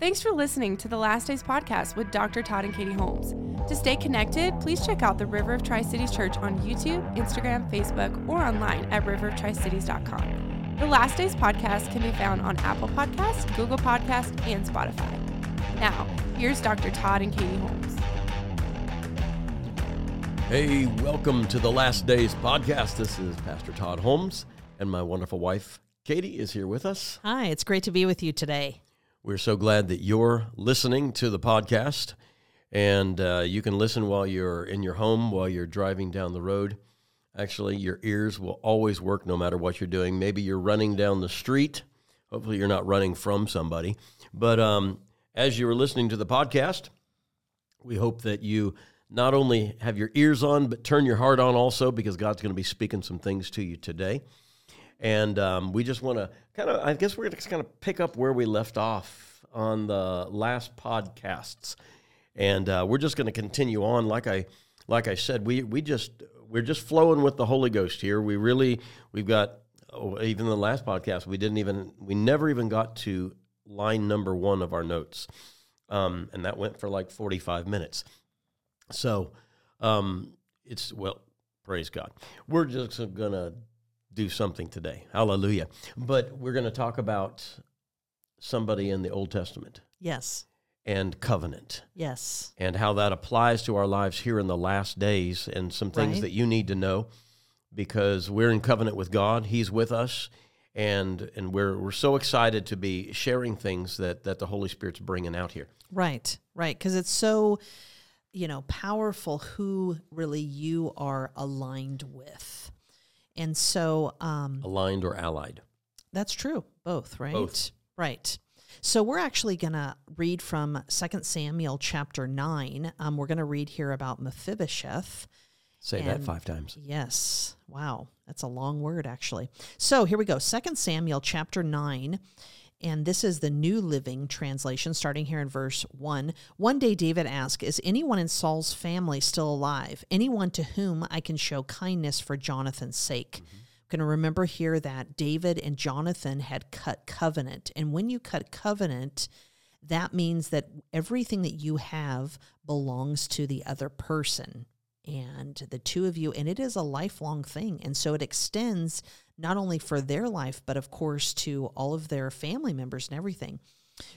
Thanks for listening to the Last Days podcast with Dr. Todd and Katie Holmes. To stay connected, please check out the River of Tri Cities Church on YouTube, Instagram, Facebook, or online at riveroftricities.com. The Last Days podcast can be found on Apple Podcasts, Google Podcasts, and Spotify. Now, here's Dr. Todd and Katie Holmes. Hey, welcome to the Last Days podcast. This is Pastor Todd Holmes, and my wonderful wife, Katie, is here with us. Hi, it's great to be with you today. We're so glad that you're listening to the podcast, and uh, you can listen while you're in your home, while you're driving down the road. Actually, your ears will always work no matter what you're doing. Maybe you're running down the street. Hopefully, you're not running from somebody. But um, as you are listening to the podcast, we hope that you not only have your ears on, but turn your heart on also, because God's going to be speaking some things to you today. And um, we just want to kind of, I guess we're going to kind of pick up where we left off on the last podcasts. And uh, we're just going to continue on. Like I, like I said, we, we just, we're just flowing with the Holy Ghost here. We really, we've got, oh, even the last podcast, we didn't even, we never even got to line number one of our notes. Um, and that went for like 45 minutes. So um, it's, well, praise God. We're just going to do something today. Hallelujah. But we're going to talk about somebody in the Old Testament Yes. and covenant Yes. and how that applies to our lives here in the last days and some things Right. that you need to know because we're in covenant with God. He's with us. And, and we're, we're so excited to be sharing things that, that the Holy Spirit's bringing out here. Right. Right. Because it's so, you know, powerful who really you are aligned with. And so um, Aligned or allied. that's true. Both, right? Both. Right. So we're actually going to read from 2 Samuel chapter 9. Um, we're going to read here about Mephibosheth. Say that five times. Yes. Wow. That's a long word, actually. So here we go. Second Samuel chapter 9. And this is the New Living Translation, starting here in verse 1. One day David asked, Is anyone in Saul's family still alive? Anyone to whom I can show kindness for Jonathan's sake? I'm going to remember here that David and Jonathan had cut covenant. And when you cut covenant, that means that everything that you have belongs to the other person and the two of you and it is a lifelong thing and so it extends not only for their life but of course to all of their family members and everything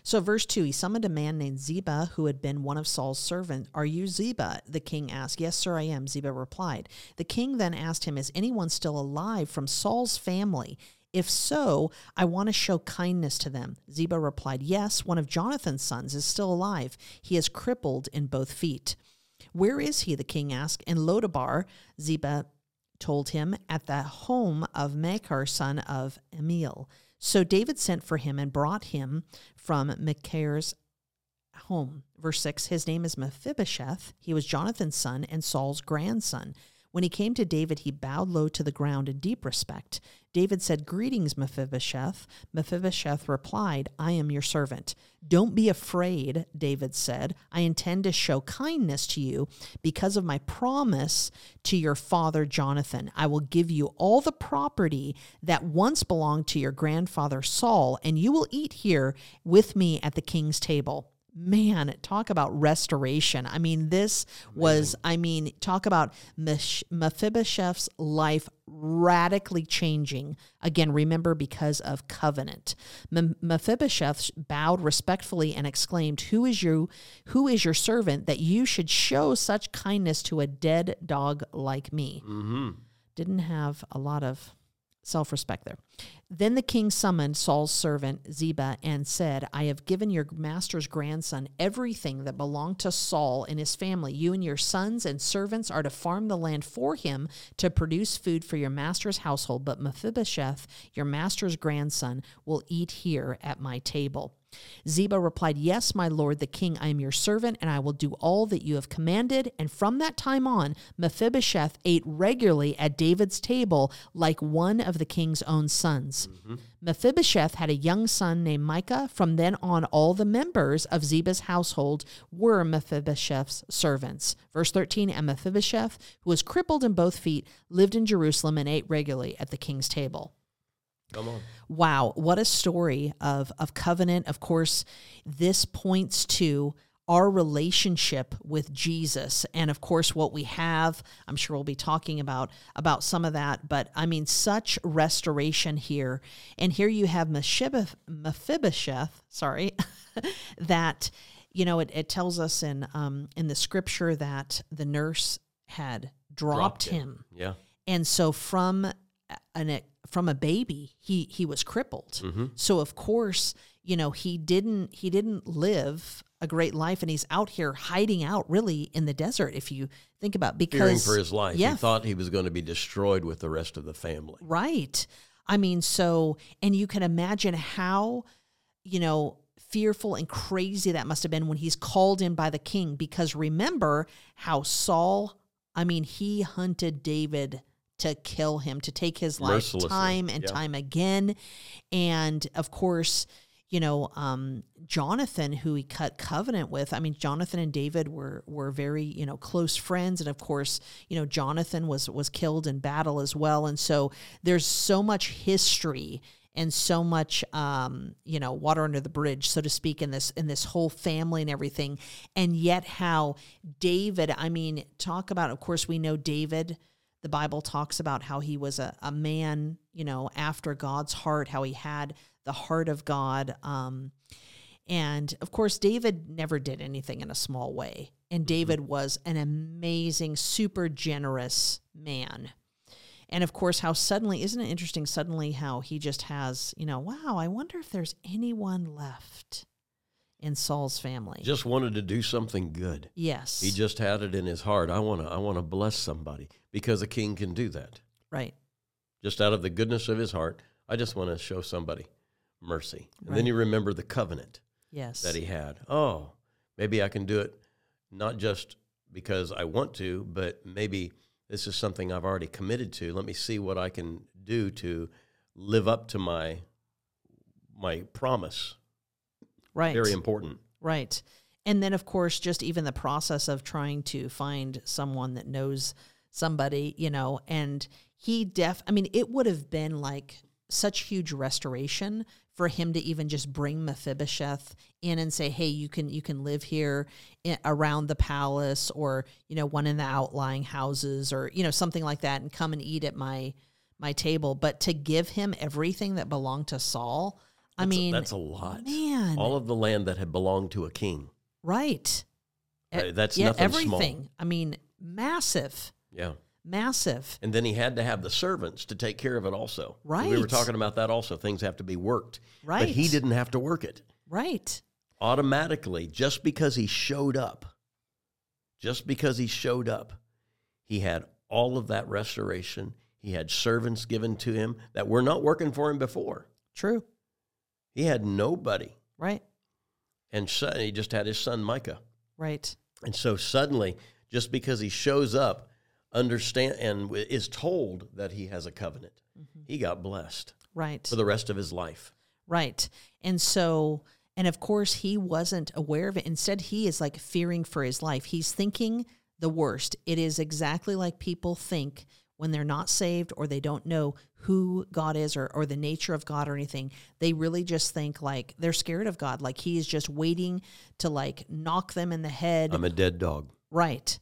so verse 2 he summoned a man named ziba who had been one of saul's servants are you ziba the king asked yes sir i am ziba replied the king then asked him is anyone still alive from saul's family if so, I want to show kindness to them. Ziba replied, Yes, one of Jonathan's sons is still alive. He is crippled in both feet. Where is he? the king asked. In Lodabar, Ziba told him, at the home of Machir, son of Ammiel. So David sent for him and brought him from Machir's home. Verse 6 His name is Mephibosheth. He was Jonathan's son and Saul's grandson. When he came to David, he bowed low to the ground in deep respect. David said, Greetings, Mephibosheth. Mephibosheth replied, I am your servant. Don't be afraid, David said. I intend to show kindness to you because of my promise to your father Jonathan. I will give you all the property that once belonged to your grandfather Saul, and you will eat here with me at the king's table man, talk about restoration. I mean, this was, I mean, talk about Mephibosheth's life radically changing. Again, remember, because of covenant. Mephibosheth bowed respectfully and exclaimed, Who is you? Who is your servant that you should show such kindness to a dead dog like me? Mm-hmm. Didn't have a lot of self respect there. Then the king summoned Saul's servant Ziba and said, I have given your master's grandson everything that belonged to Saul and his family. You and your sons and servants are to farm the land for him to produce food for your master's household, but Mephibosheth, your master's grandson, will eat here at my table. Ziba replied, Yes, my lord, the king, I am your servant, and I will do all that you have commanded. And from that time on, Mephibosheth ate regularly at David's table like one of the king's own sons. Mm-hmm. Mephibosheth had a young son named Micah. From then on, all the members of Ziba's household were Mephibosheth's servants. Verse 13 And Mephibosheth, who was crippled in both feet, lived in Jerusalem and ate regularly at the king's table. Come on. Wow, what a story of of covenant. Of course, this points to our relationship with Jesus and of course what we have I'm sure we'll be talking about about some of that but I mean such restoration here and here you have Mephibosheth, sorry that you know it, it tells us in um, in the scripture that the nurse had dropped, Dropped him. him Yeah. and so from an from a baby he he was crippled Mm-hmm. so of course you know he didn't he didn't live a great life and he's out here hiding out really in the desert if you think about because Fearing for his life. yeah He thought he was going to be destroyed with the rest of the family. right i mean so and you can imagine how you know fearful and crazy that must have been when he's called in by the king because remember how saul i mean he hunted david to kill him to take his life time and yeah. time again. And of course you know um, jonathan who he cut covenant with i mean jonathan and david were were very you know close friends. And of course you know jonathan was was killed in battle as well. And so there's so much history and so much um, you know water under the bridge so to speak in this in this whole family and everything. And yet how david i mean talk about of course we know david the bible talks about how he was a, a man you know after god's heart how he had the heart of god um, and of course david never did anything in a small way and david was an amazing super generous man. And of course how suddenly isn't it interesting suddenly how he just has you know wow i wonder if there's anyone left in saul's family Just wanted to do something good. yes He just had it in his heart. I want to I want to bless somebody because a king can do that. right Just out of the goodness of his heart, I just want to show somebody mercy. And then Right. you remember the covenant yes that he had. Oh, maybe I can do it not just because I want to, but maybe this is something I've already committed to. Let me see what I can do to live up to my my promise. Right Very important. Right. And then, of course, just even the process of trying to find someone that knows somebody, you know, and he def, I mean, it would have been like such huge restoration for him to even just bring Mephibosheth in and say, "Hey, you can you can live here i around the palace, or you know, one in the outlying houses, or you know, something like that, and come and eat at my my table." But to give him everything that belonged to Saul, I That's a- mean, that's a lot. man, All of the land that had belonged to a king. Right. Uh, that's yeah, nothing small. everything. I mean, massive, Yeah. massive. And then he had to have the servants to take care of it also. Right. We were talking about that also. Things have to be worked. Right. But he didn't have to work it. Right. Automatically, just because he showed up, just because he showed up, he had all of that restoration. He had servants given to him that were not working for him before. True. He had nobody. Right. And so, he just had his son Micah. Right. And so suddenly, just because he shows up, understand and is told that he has a covenant, mm-hmm. he got blessed Right. for the rest of his life. Right. And so, and of course, he wasn't aware of it. Instead, he is like fearing for his life. He's thinking the worst. It is exactly like people think when they're not saved or they don't know who God is or, or the nature of God or anything. They really just think like they're scared of God. Like he is just waiting to like knock them in the head. I'm a dead dog. Right.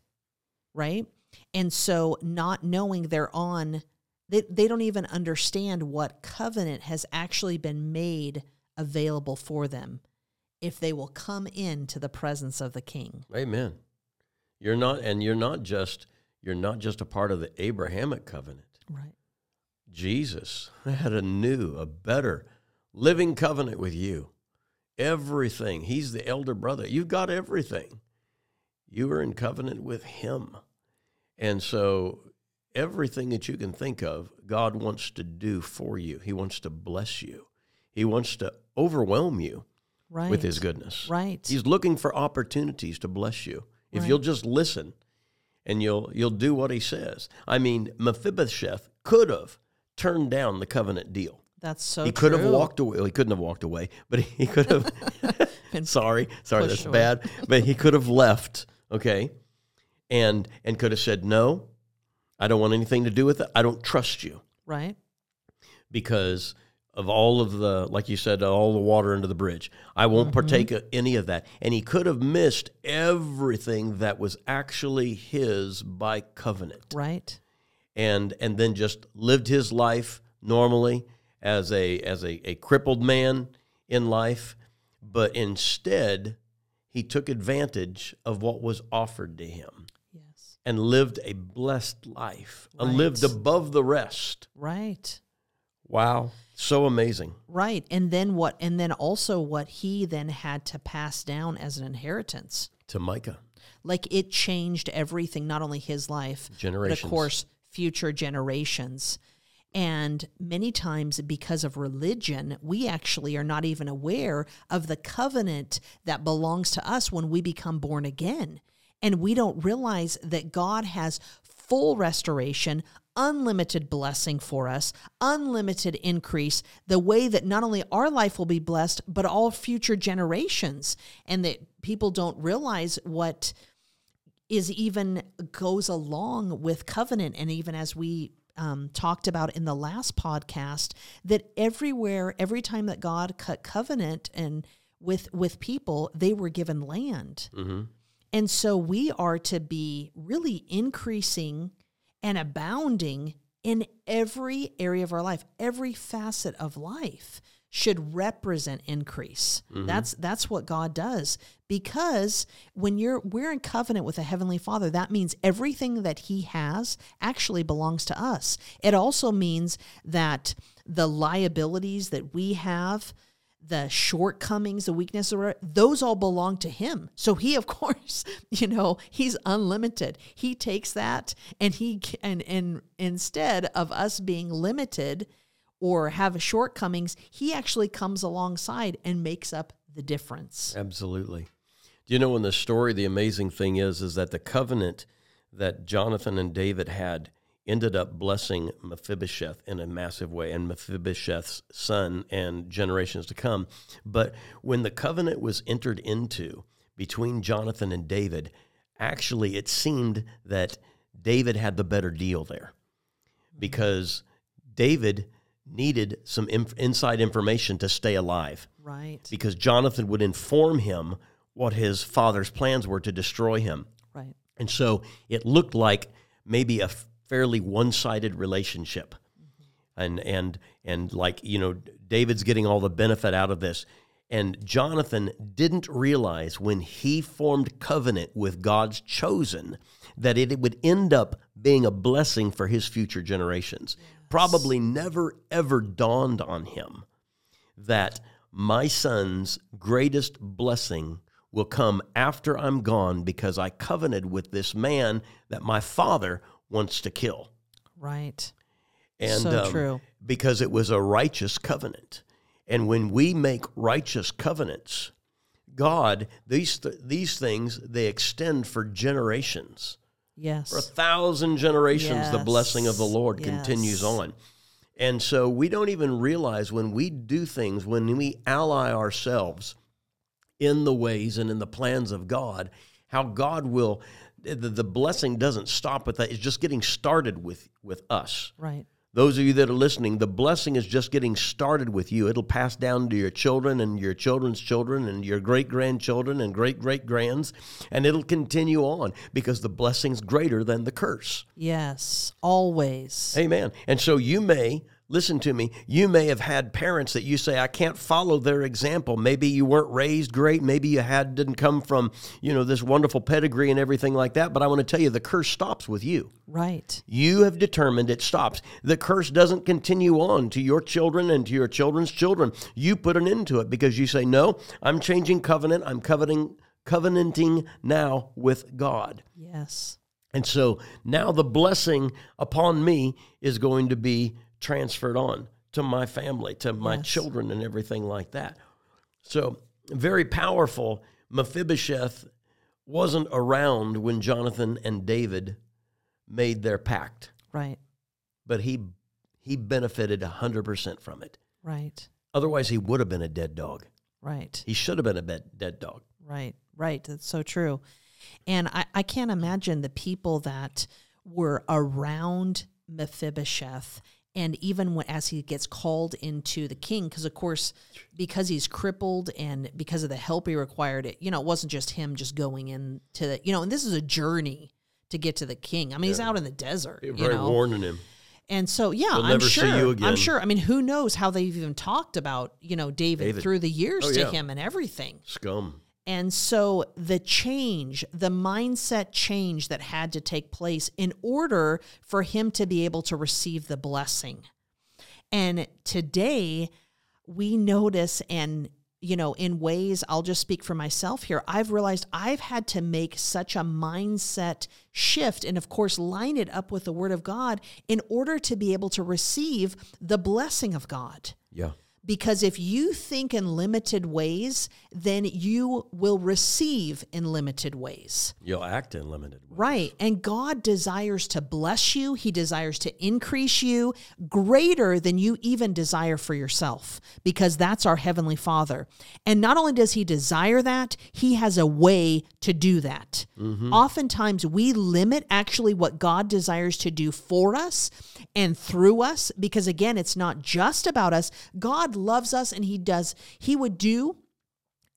Right. And so not knowing they're on they, they don't even understand what covenant has actually been made available for them if they will come into the presence of the king. Amen. You're not, and you're not just you're not just a part of the Abrahamic covenant. Right. Jesus had a new, a better, living covenant with you. Everything. He's the elder brother. You've got everything. You are in covenant with Him, and so everything that you can think of, God wants to do for you. He wants to bless you. He wants to overwhelm you Right. with His goodness. Right. He's looking for opportunities to bless you. If Right. you'll just listen and you'll you'll do what he says. I mean, Mephibosheth could have turned down the covenant deal. That's so he could have walked away. Well, he couldn't have walked away, but he could have sorry, sorry, that's away. bad. But he could have left, okay? And and could have said, "No, I don't want anything to do with it. I don't trust you." Right. because of all of the, like you said, all the water under the bridge. I won't Mm-hmm. partake of any of that. And he could have missed everything that was actually his by covenant Right. and and then just lived his life normally as a as a, a crippled man in life but instead he took advantage of what was offered to him Yes. and lived a blessed life and lived above the rest Right. wow so amazing Right. And then what and then also what he then had to pass down as an inheritance. to micah Like it changed everything, not only his life, but of course future generations. And many times, because of religion, we actually are not even aware of the covenant that belongs to us when we become born again. And we don't realize that God has full restoration, unlimited blessing for us, unlimited increase, the way that not only our life will be blessed, but all future generations. And that people don't realize what is even goes along with covenant and even as we um, talked about in the last podcast that everywhere every time that god cut covenant and with with people they were given land and so we are to be really increasing and abounding in every area of our life. Every facet of life should represent increase. Mm-hmm. That's that's what god does. Because when you're we're in covenant with a heavenly father that means everything that he has actually belongs to us. It also means that the liabilities that we have the shortcomings, the weaknesses, those all belong to him. So he, of course, you know, he's unlimited. He takes that and he and and instead of us being limited or have shortcomings, he actually comes alongside and makes up the difference. Absolutely. Do you know in the story the amazing thing is is that the covenant that Jonathan and David had ended up blessing Mephibosheth in a massive way and Mephibosheth's son and generations to come. But when the covenant was entered into between Jonathan and David, actually it seemed that David had the better deal there because David needed some inf- inside information to stay alive Right. because Jonathan would inform him what his father's plans were to destroy him. Right. And so it looked like maybe a fairly one-sided relationship. And and and like, you know, David's getting all the benefit out of this. And Jonathan didn't realize when he formed covenant with God's chosen that it would end up being a blessing for his future generations. Probably never ever dawned on him that my son's greatest blessing will come after I'm gone because I covenanted with this man that my father wants to kill. Right. And So um, true. because it was a righteous covenant. And when we make righteous covenants, God, these th- these things they extend for generations. Yes. For a thousand generations, the blessing of the Yes, Lord continues on. And so we don't even realize when we do things, when we ally ourselves in the ways and in the plans of God, how God will, the, the blessing doesn't stop with that. It's just getting started with, with us. Right. Those of you that are listening, the blessing is just getting started with you. It'll pass down to your children and your children's children and your great grandchildren and great great grands, and it'll continue on because the blessing's greater than the curse. Yes. Always. Amen. And so you may, listen to me, you may have had parents that you say, I can't follow their example. Maybe you weren't raised great. Maybe you had didn't come from, you know, this wonderful pedigree and everything like that. But I want to tell you, the curse stops with you. Right. You have determined it stops. The curse doesn't continue on to your children and to your children's children. You put an end to it because you say, No, I'm changing covenant. I'm covenanting, covenanting now with God. Yes. And so now the blessing upon me is going to be transferred on to my family, to my Yes. children, and everything like that. So, very powerful. Mephibosheth wasn't around when Jonathan and David made their pact, Right. but he he benefited 100% from it. Right. Otherwise, he would have been a dead dog. Right. He should have been a dead dog. Right, right. That's so true. And I, I can't imagine the people that were around Mephibosheth and even when, as he gets called into the king because of course because he's crippled and because of the help he required it you know it wasn't just him just going into the you know and this is a journey to get to the king i mean he's out in the desert you Very know warning him. and so, yeah, We'll I'm sure. I'm sure. I mean, who knows how they've even talked about you know David, David. through the years Oh, to yeah. him and everything. Scum. And so the change, the mindset change that had to take place in order for him to be able to receive the blessing. And today we notice and you know, in ways I'll just speak for myself here. I've realized I've had to make such a mindset shift and of course line it up with the word of God in order to be able to receive the blessing of God. Yeah. Because if you think in limited ways, then you will receive in limited ways. You'll act in limited ways. Right. And God desires to bless you, He desires to increase you greater than you even desire for yourself, because that's our Heavenly Father. And not only does He desire that, He has a way to do that. Mm-hmm. Oftentimes, we limit actually what God desires to do for us and through us, because again, it's not just about us. God loves us and He does, He would do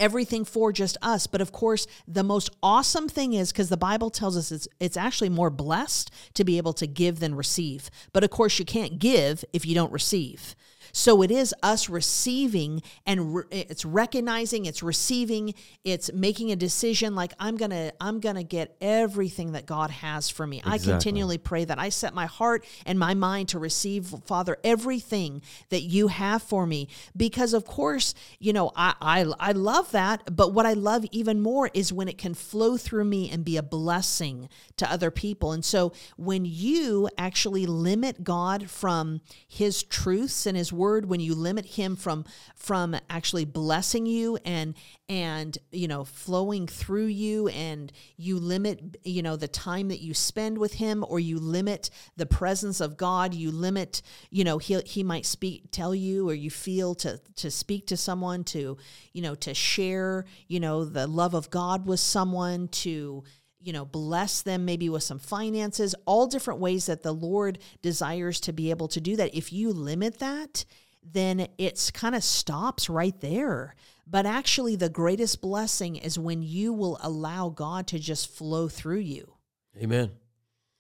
everything for just us. But of course, the most awesome thing is because the Bible tells us it's it's actually more blessed to be able to give than receive. But of course, you can't give if you don't receive. So it is us receiving and re- it's recognizing, it's receiving, it's making a decision like I'm going to I'm going to get everything that God has for me. I continually pray that I set my heart and my mind to receive Father everything that you have for me because of course, you know, I I I love that, but what I love even more is when it can flow through me and be a blessing to other people. And so when you actually limit God from his truths and his word, when you limit him from from actually blessing you and and you know flowing through you and you limit you know the time that you spend with him or you limit the presence of God you limit you know he he might speak tell you or you feel to to speak to someone to you know to share you know the love of God with someone to you know bless them maybe with some finances all different ways that the lord desires to be able to do that. If you limit that then it's kind of stops right there. But actually the greatest blessing is when you will allow god to just flow through you. Amen.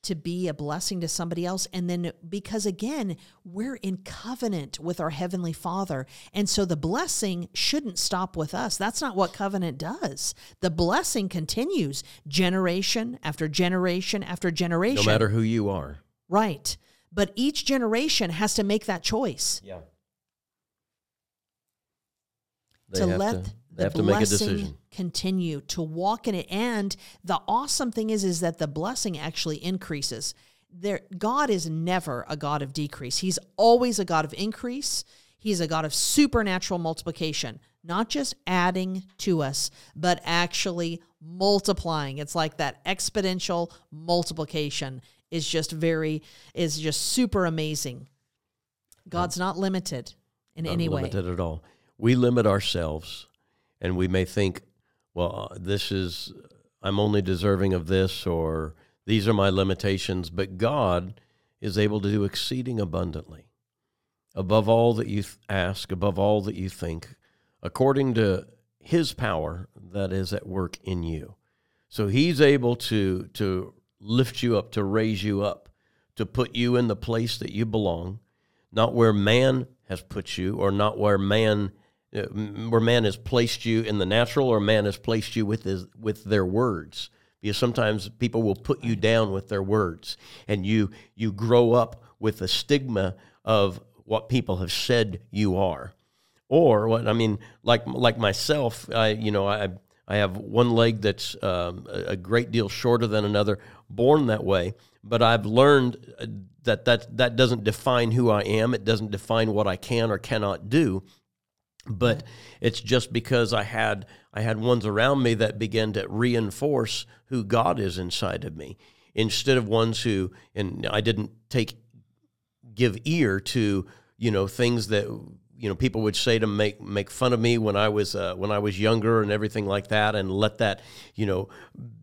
To be a blessing to somebody else. And then because again, we're in covenant with our Heavenly Father. And so the blessing shouldn't stop with us. That's not what covenant does. The blessing continues generation after generation after generation. No matter who you are. Right. But each generation has to make that choice Yeah. to let they the have to make a decision. continue to walk in it. And the awesome thing is, is that the blessing actually increases. There, God is never a God of decrease. He's always a God of increase. He's a God of supernatural multiplication, not just adding to us, but actually multiplying. It's like that exponential multiplication is just very, is just super amazing. God's not limited in Not any way. limited at all. We limit ourselves, and we may think, well, uh, this is I'm only deserving of this, or these are my limitations. But God is able to do exceeding abundantly, above all that you ask, above all that you think, according to His power that is at work in you. So He's able to to lift you up, to raise you up, to put you in the place that you belong not where man has put you or not where man where man has placed you in the natural or man has placed you with his with their words because sometimes people will put you down with their words and you you grow up with the stigma of what people have said you are or what I mean, like like myself, I you know I I have one leg that's um, a a great deal shorter than another, born that way. But I've learned uh, that that that doesn't define who I am. It doesn't define what I can or cannot do. But it's just because I had I had ones around me that began to reinforce who God is inside of me, instead of ones who and I didn't take give ear to you know things that you know people would say to make make fun of me when I was uh, when I was younger and everything like that, and let that you know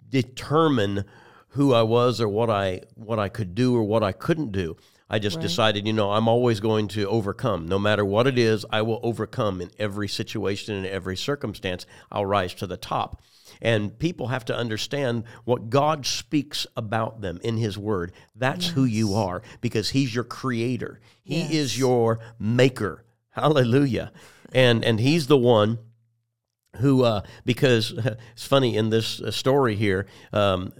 determine who I was or what I what I could do or what I couldn't do. I just Right. decided, you know, I'm always going to overcome. No matter what it is, I will overcome in every situation, in every circumstance. I'll rise to the top. And people have to understand what God speaks about them in His Word. That's who you are because He's your creator, He Yes. is your maker. Hallelujah. And, and He's the one who uh, because it's funny in this uh, story here um,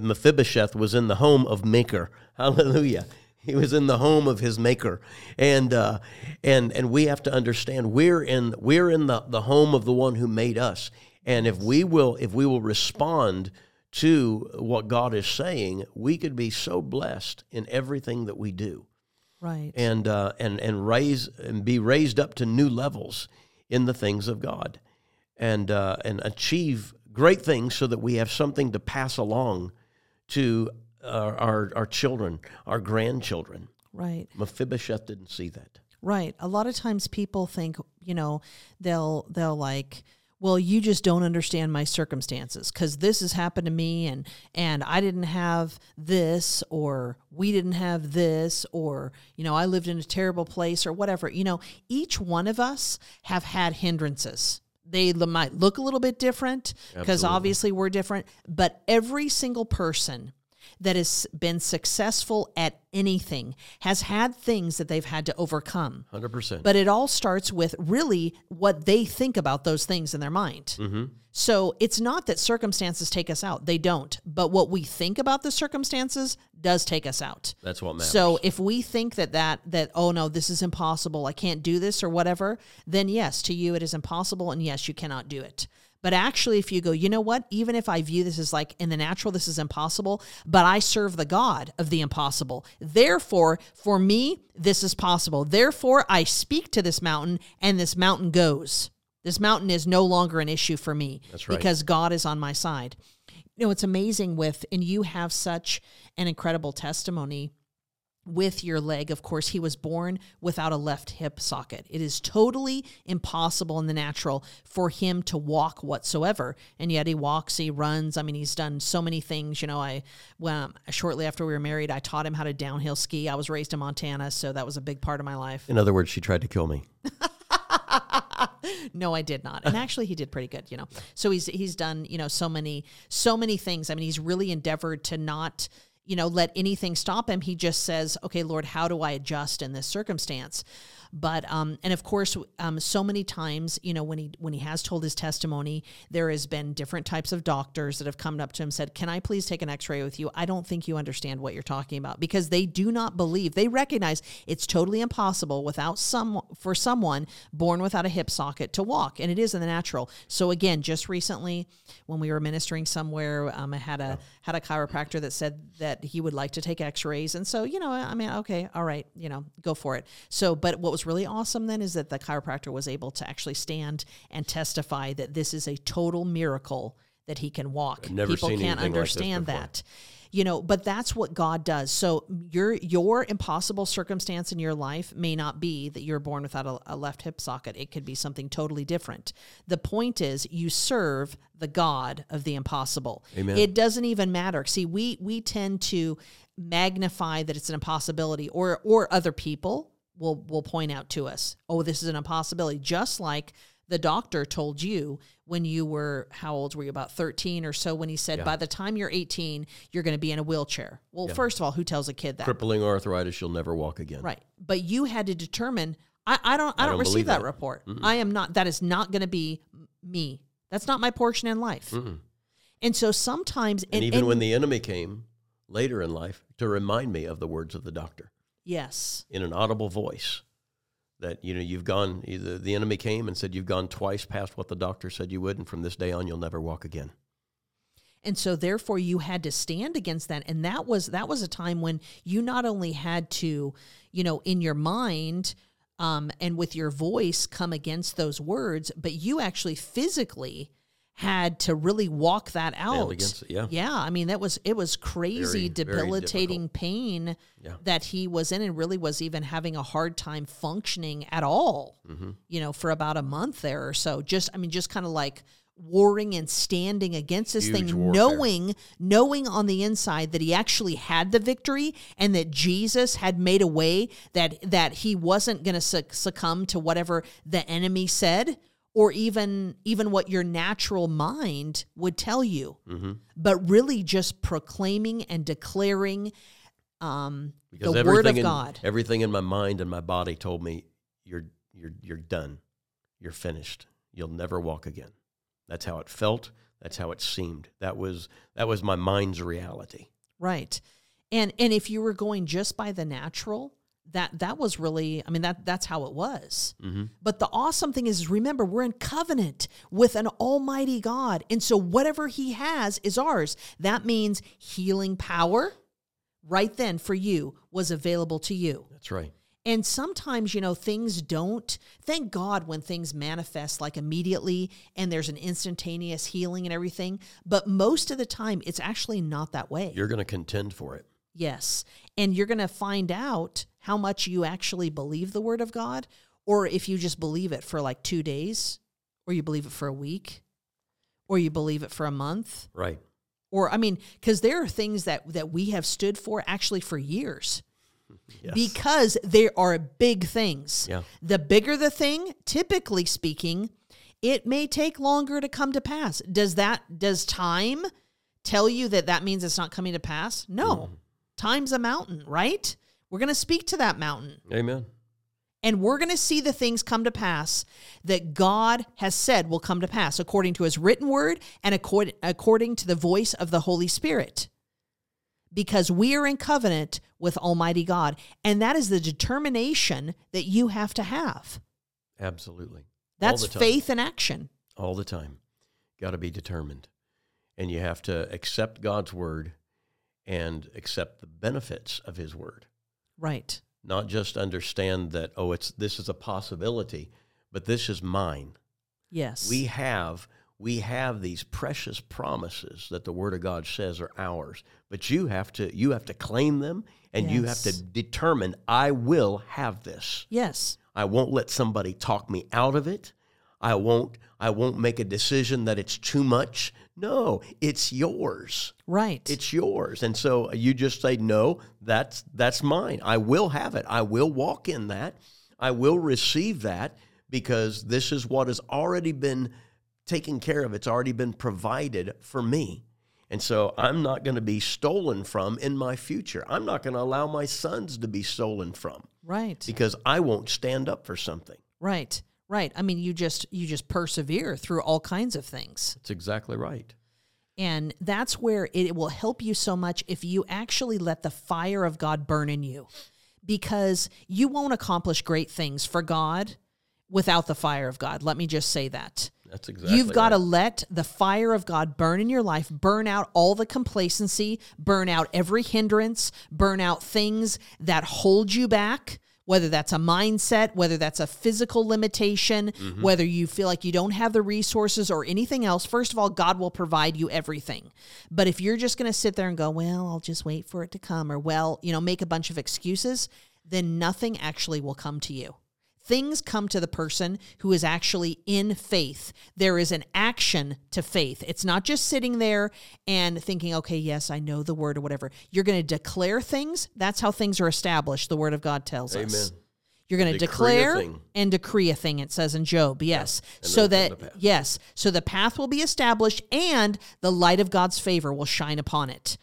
mephibosheth was in the home of maker hallelujah he was in the home of his maker. And uh, and and we have to understand we're in we're in the, the home of the one who made us. And if we will if we will respond to what god is saying we could be so blessed in everything that we do. Right. and uh, and and raise and be raised up to new levels in the things of God, and uh, and achieve great things so that we have something to pass along to our our, our children, our grandchildren. right. Mephibosheth didn't see that. Right. A lot of times people think, you know, they'll they'll like, well, you just don't understand my circumstances cuz this has happened to me and and I didn't have this or we didn't have this or you know, I lived in a terrible place or whatever. You know, each one of us have had hindrances. They might look a little bit different because obviously we're different, but every single person that has been successful at anything has had things that they've had to overcome. Hundred percent. But it all starts with really what they think about those things in their mind. Mm-hmm. So it's not that circumstances take us out, they don't. But what we think about the circumstances does take us out. That's what matters. So if we think that that that oh no this is impossible I can't do this or whatever then yes to you it is impossible and yes you cannot do it. But actually if you go you know what even if I view this as like in the natural this is impossible but I serve the God of the impossible. Therefore for me this is possible. Therefore I speak to this mountain and this mountain goes. This mountain is no longer an issue for me That's right. because God is on my side. You know, it's amazing with, and you have such an incredible testimony with your leg. Of course, he was born without a left hip socket. It is totally impossible in the natural for him to walk whatsoever. And yet he walks, he runs. I mean, he's done so many things. You know, I, when shortly after we were married, I taught him how to downhill ski. I was raised in Montana, so that was a big part of my life. in other words, she tried to kill me. no, I did not. And actually he did pretty good, you know. So he's he's done, you know, so many so many things. I mean, he's really endeavored to not, you know, let anything stop him. He just says, "Okay, Lord, how do I adjust in this circumstance?" But um and of course um so many times, you know, when he when he has told his testimony, there has been different types of doctors that have come up to him and said, "Can I please take an x-ray with you? I don't think you understand what you're talking about." Because they do not believe. They recognize it's totally impossible without some for someone born without a hip socket to walk, and it is in the natural. So again, just recently when we were ministering somewhere, um, I had a had a chiropractor that said that he would like to take X-rays, and so you know, I mean, okay, all right, you know, go for it. So, but what was really awesome then is that the chiropractor was able to actually stand and testify that this is a total miracle that he can walk. People seen can't anything like understand that. You know but that's what god does. So your your impossible circumstance in your life may not be that you're born without a, a left hip socket. It could be something totally different. The point is you serve the god of the impossible. Amen. it doesn't even matter. See we we tend to magnify that it's an impossibility or or other people will will point out to us oh this is an impossibility just like the doctor told you when you were how old were you about 13 or so when he said Yeah. by the time you're 18 you're going to be in a wheelchair well first of all who tells a kid that Crippling arthritis, you'll never walk again. right but you had to determine i, I don't i, I don't, don't receive that, that. report i am not that is not going to be me that's not my portion in life Mm-mm. and so sometimes And even when the enemy came later in life to remind me of the words of the doctor. Yes. in an audible voice that you know you've gone either the enemy came and said you've gone twice past what the doctor said you would and from this day on you'll never walk again. And so therefore you had to stand against that. And that was that was a time when you not only had to you know in your mind um, and with your voice come against those words but you actually physically had to really walk that out against it, yeah. yeah i mean that was it was crazy Very, very debilitating pain Yeah. that he was in and really was even having a hard time functioning at all Mm-hmm. you know for about a month there or so just i mean just kind of like warring and standing against this Huge thing warfare. knowing knowing on the inside that he actually had the victory and that Jesus had made a way that that he wasn't going to succumb to whatever the enemy said or even even what your natural mind would tell you Mm-hmm. but really just proclaiming and declaring um, the word of in, God. everything in my mind and my body told me, "You're you're you're done. You're finished. You'll never walk again." That's how it felt. That's how it seemed. That was that was my mind's reality. Right. And and if you were going just by the natural, that that was really I mean that that's how it was. Mm-hmm. But the awesome thing is, is remember we're in covenant with an almighty God. And so whatever he has is ours. That means healing power right then for you was available to you. That's right. And sometimes, you know, things don't. Thank God when things manifest like immediately and there's an instantaneous healing and everything. But most of the time, it's actually not that way. You're going to contend for it. Yes. And you're going to find out how much you actually believe the word of God, or if you just believe it for like two days, or you believe it for a week, or you believe it for a month. Right. Or, I mean, because there are things that, that we have stood for actually for years Yes. because there are big things. Yeah. The bigger the thing, typically speaking, it may take longer to come to pass. Does that does time tell you that that means it's not coming to pass? No. Mm-hmm. Time's a mountain, right? We're going to speak to that mountain Amen. and we're going to see the things come to pass that God has said will come to pass according to his written word and accord, according to the voice of the Holy Spirit. Because we are in covenant with Almighty God. And that is the determination that you have to have. Absolutely. That's All the time. faith in action. all the time. Got to be determined. And you have to accept God's word and accept the benefits of his word. Right. Not just understand that oh it's this is a possibility, but this is mine. Yes. We have we have these precious promises that the word of God says are ours, but you have to you have to claim them and you have to determine I will have this. yes. I won't let somebody talk me out of it. I won't I won't make a decision that it's too much. No, it's yours. Right. It's yours. And so you just say no, that's that's mine. I will have it. I will walk in that. I will receive that because this is what has already been taken care of. It's already been provided for me. And so I'm not going to be stolen from in my future. I'm not going to allow my sons to be stolen from right. because I won't stand up for something. Right. Right. I mean, you just you just persevere through all kinds of things. That's exactly right. And that's where it will help you so much if you actually let the fire of God burn in you. Because you won't accomplish great things for God without the fire of God. Let me just say that. That's exactly You've got to let the fire of God burn in your life, burn out all the complacency, burn out every hindrance, burn out things that hold you back, whether that's a mindset, whether that's a physical limitation, Mm-hmm. whether you feel like you don't have the resources or anything else. First of all, God will provide you everything. But if you're just going to sit there and go, well, I'll just wait for it to come, or well, you know, make a bunch of excuses, then nothing actually will come to you. Things come to the person who is actually in faith. There is an action to faith. It's not just sitting there and thinking, okay, yes, I know the word or whatever. You're going to declare things. That's how things are established, the word of God tells us. Amen. You're going to declare and decree a thing, it says in Job. Yes. and so that, yes. So the path will be established and the light of God's favor will shine upon it.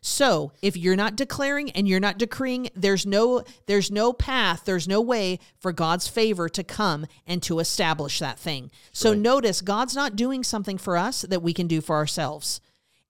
So if you're not declaring and you're not decreeing, there's no there's no path, there's no way for God's favor to come and to establish that thing. So notice God's not doing something for us that we can do for ourselves.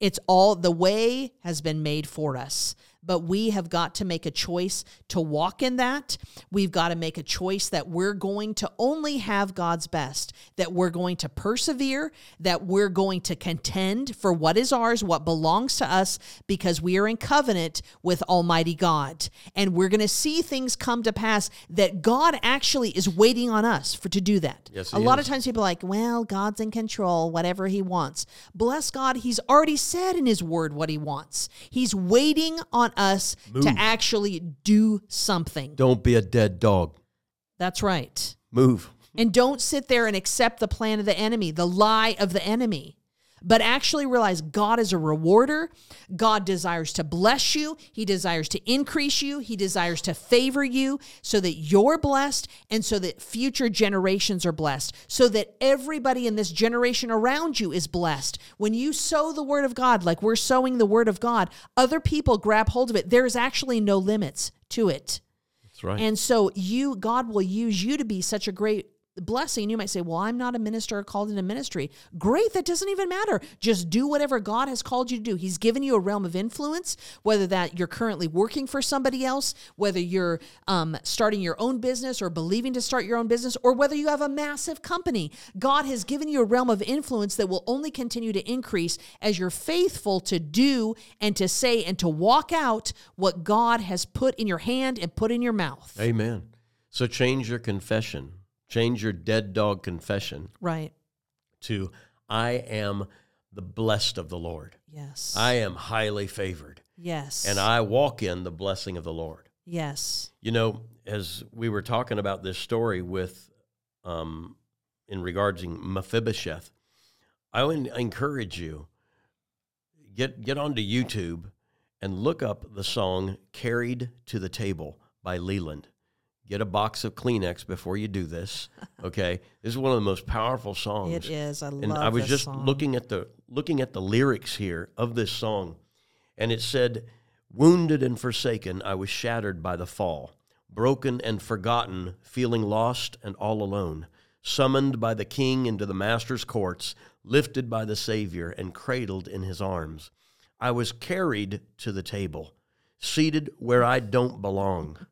It's all the way has been made for us. But we have got to make a choice to walk in that. We've got to make a choice that we're going to only have God's best, that we're going to persevere, that we're going to contend for what is ours, what belongs to us, because we are in covenant with Almighty God. And we're going to see things come to pass that God actually is waiting on us for to do that. Yes, a lot is. of times people are like, well, God's in control, whatever he wants. Bless God, he's already said in his word what he wants. He's waiting on us to actually do something. Don't be a dead dog. That's right. Move. And don't sit there and accept the plan of the enemy, the lie of the enemy but actually realize God is a rewarder. God desires to bless you. He desires to increase you. He desires to favor you so that you're blessed and so that future generations are blessed, so that everybody in this generation around you is blessed. When you sow the word of God, like we're sowing the word of God, other people grab hold of it. There's actually no limits to it. That's right. And so you God will use you to be such a great blessing, you might say, Well, I'm not a minister called into ministry. Great, that doesn't even matter. Just do whatever God has called you to do. He's given you a realm of influence, whether that you're currently working for somebody else, whether you're um, starting your own business or believing to start your own business, or whether you have a massive company. God has given you a realm of influence that will only continue to increase as you're faithful to do and to say and to walk out what God has put in your hand and put in your mouth. Amen. So change your confession Change your dead dog confession. Right. To I am the blessed of the Lord. Yes. I am highly favored. Yes. And I walk in the blessing of the Lord. Yes. You know, as we were talking about this story with, um, in regarding Mephibosheth, I would encourage you get get onto YouTube and look up the song "Carried to the Table" by Leeland. Get a box of Kleenex before you do this. Okay, this is one of the most powerful songs. It is. I love. and. I was just song. looking at the looking at the lyrics here of this song, and it said, "Wounded and forsaken, I was shattered by the fall, broken and forgotten, feeling lost and all alone." Summoned by the king into the master's courts, lifted by the Savior, and cradled in his arms. I was carried to the table, seated where I don't belong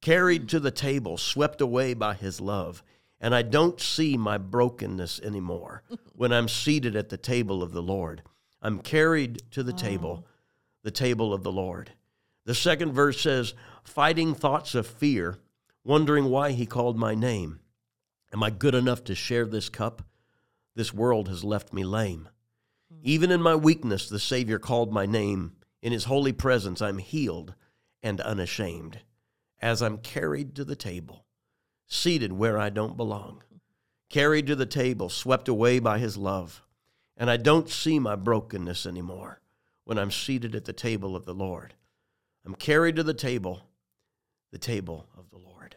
carried to the table, swept away by his love. And I don't see my brokenness anymore when I'm seated at the table of the Lord. I'm carried to the table, the table of the Lord. The second verse says, fighting thoughts of fear, wondering why he called my name. Am I good enough to share this cup? This world has left me lame. Even in my weakness, the Savior called my name. In his holy presence, I'm healed and unashamed as I'm carried to the table, seated where I don't belong, carried to the table, swept away by his love. And I don't see my brokenness anymore when I'm seated at the table of the Lord. I'm carried to the table, the table of the Lord.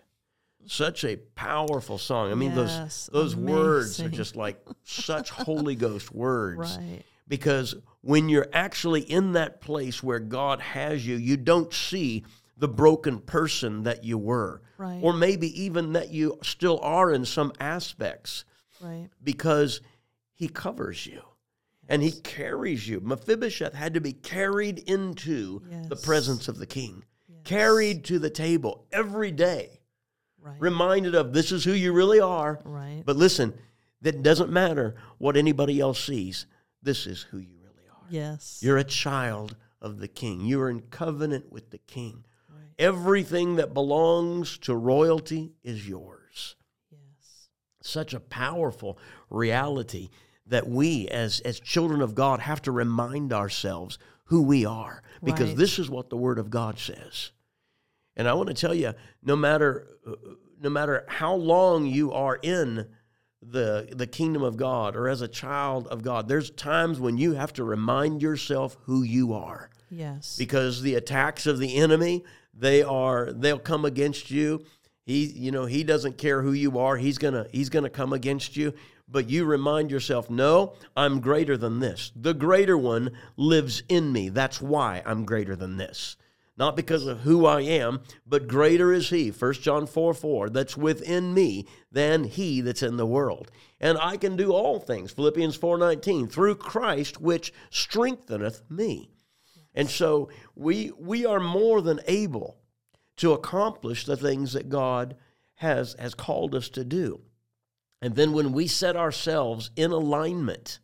Such a powerful song. I mean, yes, those those words are just like such Holy Ghost words Right. because when you're actually in that place where God has you, you don't see the broken person that you were, Right. or maybe even that you still are in some aspects, Right. because He covers you and He carries you. Mephibosheth had to be carried into the presence of the king, carried to the table every day, Right. reminded of this is who you really are. right. But listen, that doesn't matter what anybody else sees. This is who you really are. yes. You're a child of the king. You are in covenant with the king. Everything that belongs to royalty is yours. Yes. Such a powerful reality that we, as, as children of God, have to remind ourselves who we are because Right. this is what the Word of God says. And I want to tell you, no matter no matter how long you are in the the kingdom of God or as a child of God, there's times when you have to remind yourself who you are Yes. because the attacks of the enemy they are they'll come against you. He you know he doesn't care who you are. He's gonna he's gonna come against you. But you remind yourself no i'm greater than this. The greater one lives in me. That's why i'm greater than this. Not because of who i am but greater is he 1 john 4 4 that's within me than he that's in the world. And i can do all things philippians 4 19 through christ which strengtheneth me and so we we are more than able to accomplish the things that God has has called us to do. And then when we set ourselves in alignment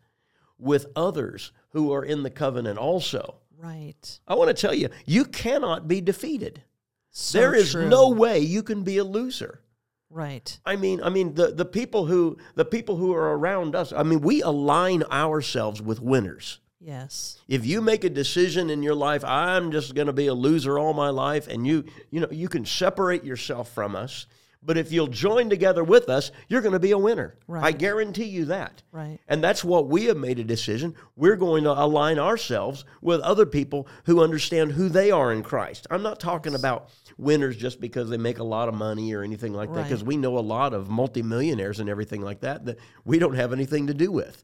with others who are in the covenant also, right. I want to tell you, you cannot be defeated. So there is true. no way you can be a loser. Right. I mean, I mean the, the people who the people who are around us, I mean, we align ourselves with winners. Yes. if you make a decision in your life i'm just going to be a loser all my life and you you know you can separate yourself from us But if you'll join together with us, you're going to be a winner. I guarantee you that. Right. And that's what we have made a decision. We're going to align ourselves with other people who understand who they are in Christ. I'm not talking about winners just because they make a lot of money or anything like that, because we know a lot of multimillionaires and everything like that that we don't have anything to do with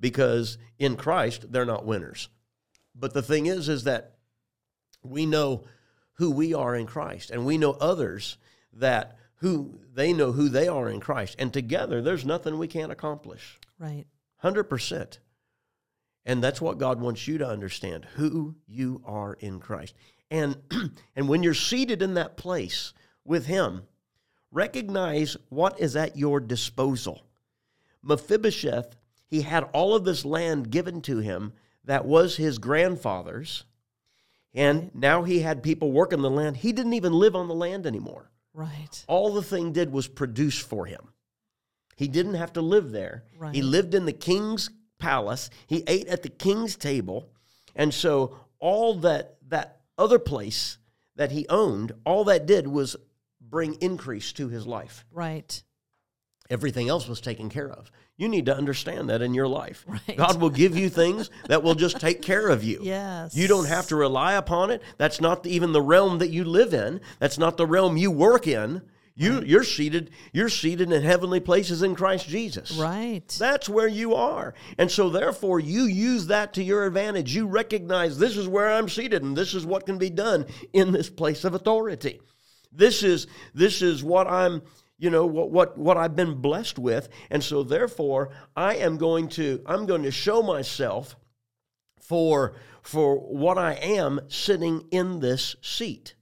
because in Christ, they're not winners. But the thing is, is that we know who we are in Christ, and we know others that who they know who they are in Christ, and together there's nothing we can't accomplish. Right. Hundred percent. And that's what God wants you to understand who you are in Christ. And and when you're seated in that place with him, recognize what is at your disposal. Mephibosheth, he had all of this land given to him that was his grandfather's. And now he had people working the land. He didn't even live on the land anymore. Right. All the thing did was produce for him. He didn't have to live there. Right. He lived in the king's palace. He ate at the king's table. And so all that that other place that he owned, all that did was bring increase to his life. Right. Everything else was taken care of. You need to understand that in your life. Right. God will give you things that will just take care of you. Yes. You don't have to rely upon it. That's not even the realm that you live in. That's not the realm you work in. You you're seated you're seated in heavenly places in Christ Jesus. Right. That's where you are. And so therefore you use that to your advantage. You recognize this is where I'm seated and this is what can be done in this place of authority. This is this is what I'm you know what what what I've been blessed with and so therefore I am going to I'm going to show myself for for what I am sitting in this seat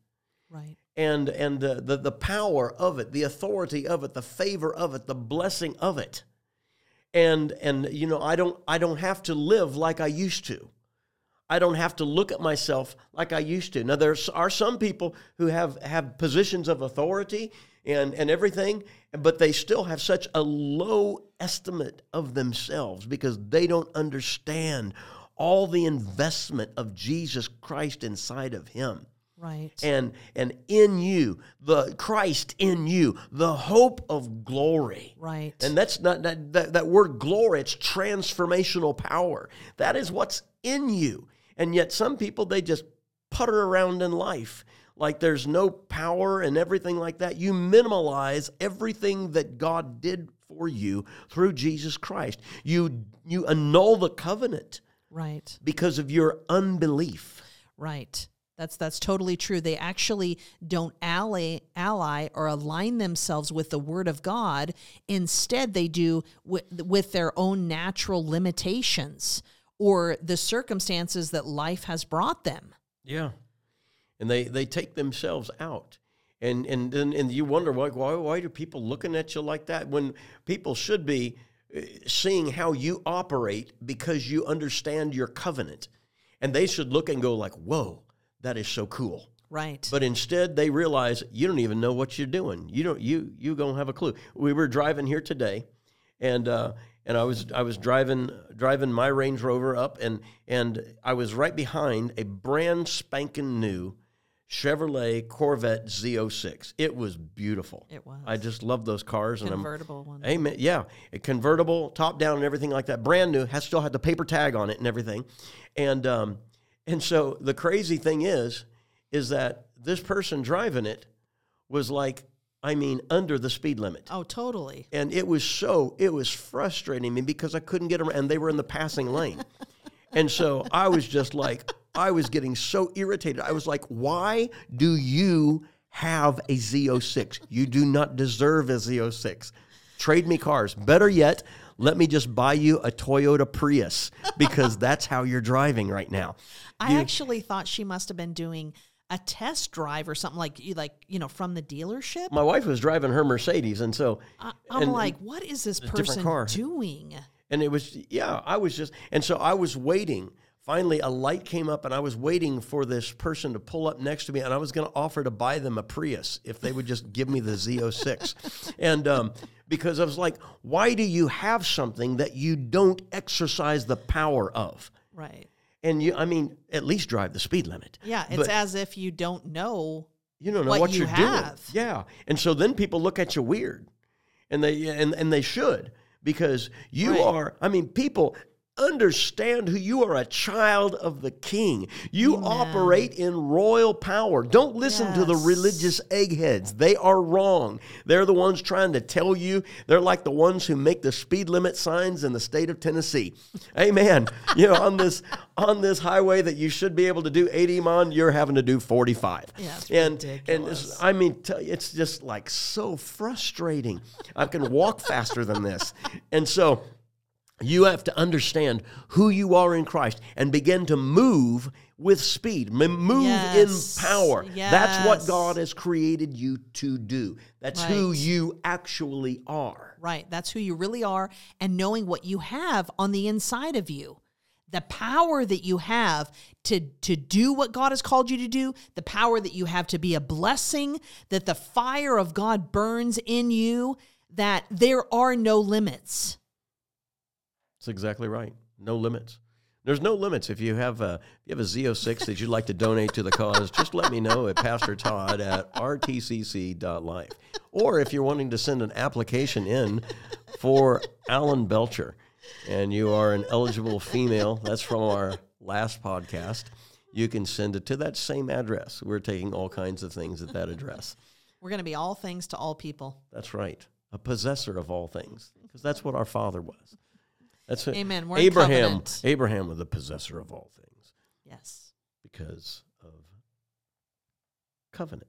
right. and and the, the the power of it, the authority of it, the favor of it, the blessing of it. And and you know, I don't I don't have to live like I used to. I don't have to look at myself like I used to. Now there are some people who have have positions of authority and and everything, but they still have such a low estimate of themselves because they don't understand all the investment of Jesus Christ inside of him Right. and and in you the christ in you the hope of glory right. and that's not that, that that word glory it's transformational power that is what's in you and yet some people they just putter around in life like there's no power and everything like that you minimalize everything that god did for you through jesus christ you you annul the covenant right. because of your unbelief Right. That's that's totally true. They actually don't ally ally or align themselves with the word of God. Instead, they do with, with their own natural limitations or the circumstances that life has brought them. Yeah, and they they take themselves out, and and then and you wonder why why why do people looking at you like that when people should be uh, seeing how you operate because you understand your covenant, and they should look and go like, whoa, that is so cool. Right. But instead, they realize you don't even know what you're doing. You don't. You you don't have a clue. We were driving here today, and uh, and I was I was driving driving my Range Rover up, and and I was right behind a brand spanking new Chevrolet Corvette Z06. It was beautiful. It was. I just love those cars, and I'm Convertible one. Amen. Yeah, a convertible, top down, and everything like that. Brand new. Has still had the paper tag on it and everything, and um, and so the crazy thing is, is that this person driving it was like, I mean, under the speed limit, Oh, totally. and it was so it was frustrating me because I couldn't get them, and they were in the passing lane, and so I was just like, I was getting so irritated. I was like, why do you have a Z06? You do not deserve a Z06. Trade me cars. Better yet, let me just buy you a Toyota Prius because that's how you're driving right now. I actually thought she must have been doing a test drive or something like you like you know from the dealership. My wife was driving her Mercedes, and so I, I'm and- like, what is this person doing? And it was, yeah, I was just, and so I was waiting. Finally, a light came up, and I was waiting for this person to pull up next to me, and I was going to offer to buy them a Prius if they would just give me the Z06. and um, because I was like, why do you have something that you don't exercise the power of? Right. And you, I mean, at least drive the speed limit. Yeah, it's But- as if you don't know you don't know what what, you are doing. Yeah. And so then people look at you weird. And they and, and they should because you Right. are I mean people understand who you are a child of the king. You Amen. operate in royal power. Don't listen to the religious eggheads. They are wrong. They're the ones trying to tell you. They're like the ones who make the speed limit signs in the state of Tennessee. Amen. you know, on this on this highway that you should be able to do 80 on, you're having to do 45. Yeah, it's and ridiculous. and I mean, t- it's just like so frustrating. I can walk faster than this, and so you have to understand who you are in Christ and begin to move with speed, move Yes. in power. That's what God has created you to do. That's who you actually are. Right. That's who you really are. And knowing what you have on the inside of you. The power that you have to, to do what God has called you to do, the power that you have to be a blessing, that the fire of God burns in you, that there are no limits. That's exactly right. No limits. There's no limits. If you have a if you have a Z06 that you'd like to donate to the cause, just let me know at Pastor Todd at rtcc.life. Or if you're wanting to send an application in for Alan Belcher and you are an eligible female, that's from our last podcast, you can send it to that same address. We're taking all kinds of things at that address. We're going to be all things to all people. That's right. A possessor of all things, because that's what our father was. That's it. Amen. We're Abraham. Abraham was the possessor of all things Yes. because of covenant.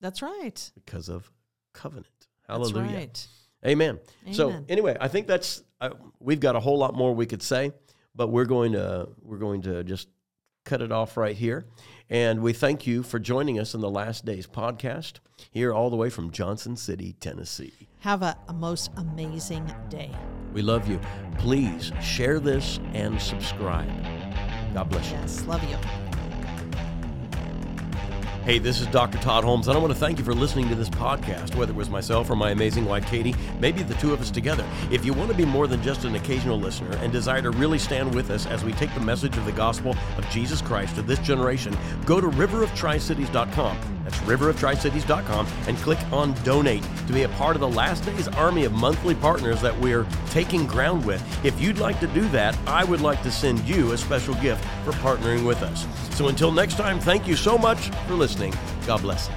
That's right. Because of covenant. Hallelujah. right. Amen. So anyway, I think that's uh, we've got a whole lot more we could say, but we're going to we're going to just cut it off right here. And we thank you for joining us in the Last Days podcast here all the way from Johnson City, Tennessee. Have a, a most amazing day. We love you. Please share this and subscribe. God bless you. Yes. Love you. Hey, this is Dr. Todd Holmes, and I want to thank you for listening to this podcast, whether it was myself or my amazing wife, Katie, maybe the two of us together. If you want to be more than just an occasional listener and desire to really stand with us as we take the message of the gospel of Jesus Christ to this generation, go to riveroftricities.com. That's riveroftricities.com and click on donate to be a part of the last days army of monthly partners that we're taking ground with. If you'd like to do that, I would like to send you a special gift for partnering with us. So until next time, thank you so much for listening. God bless.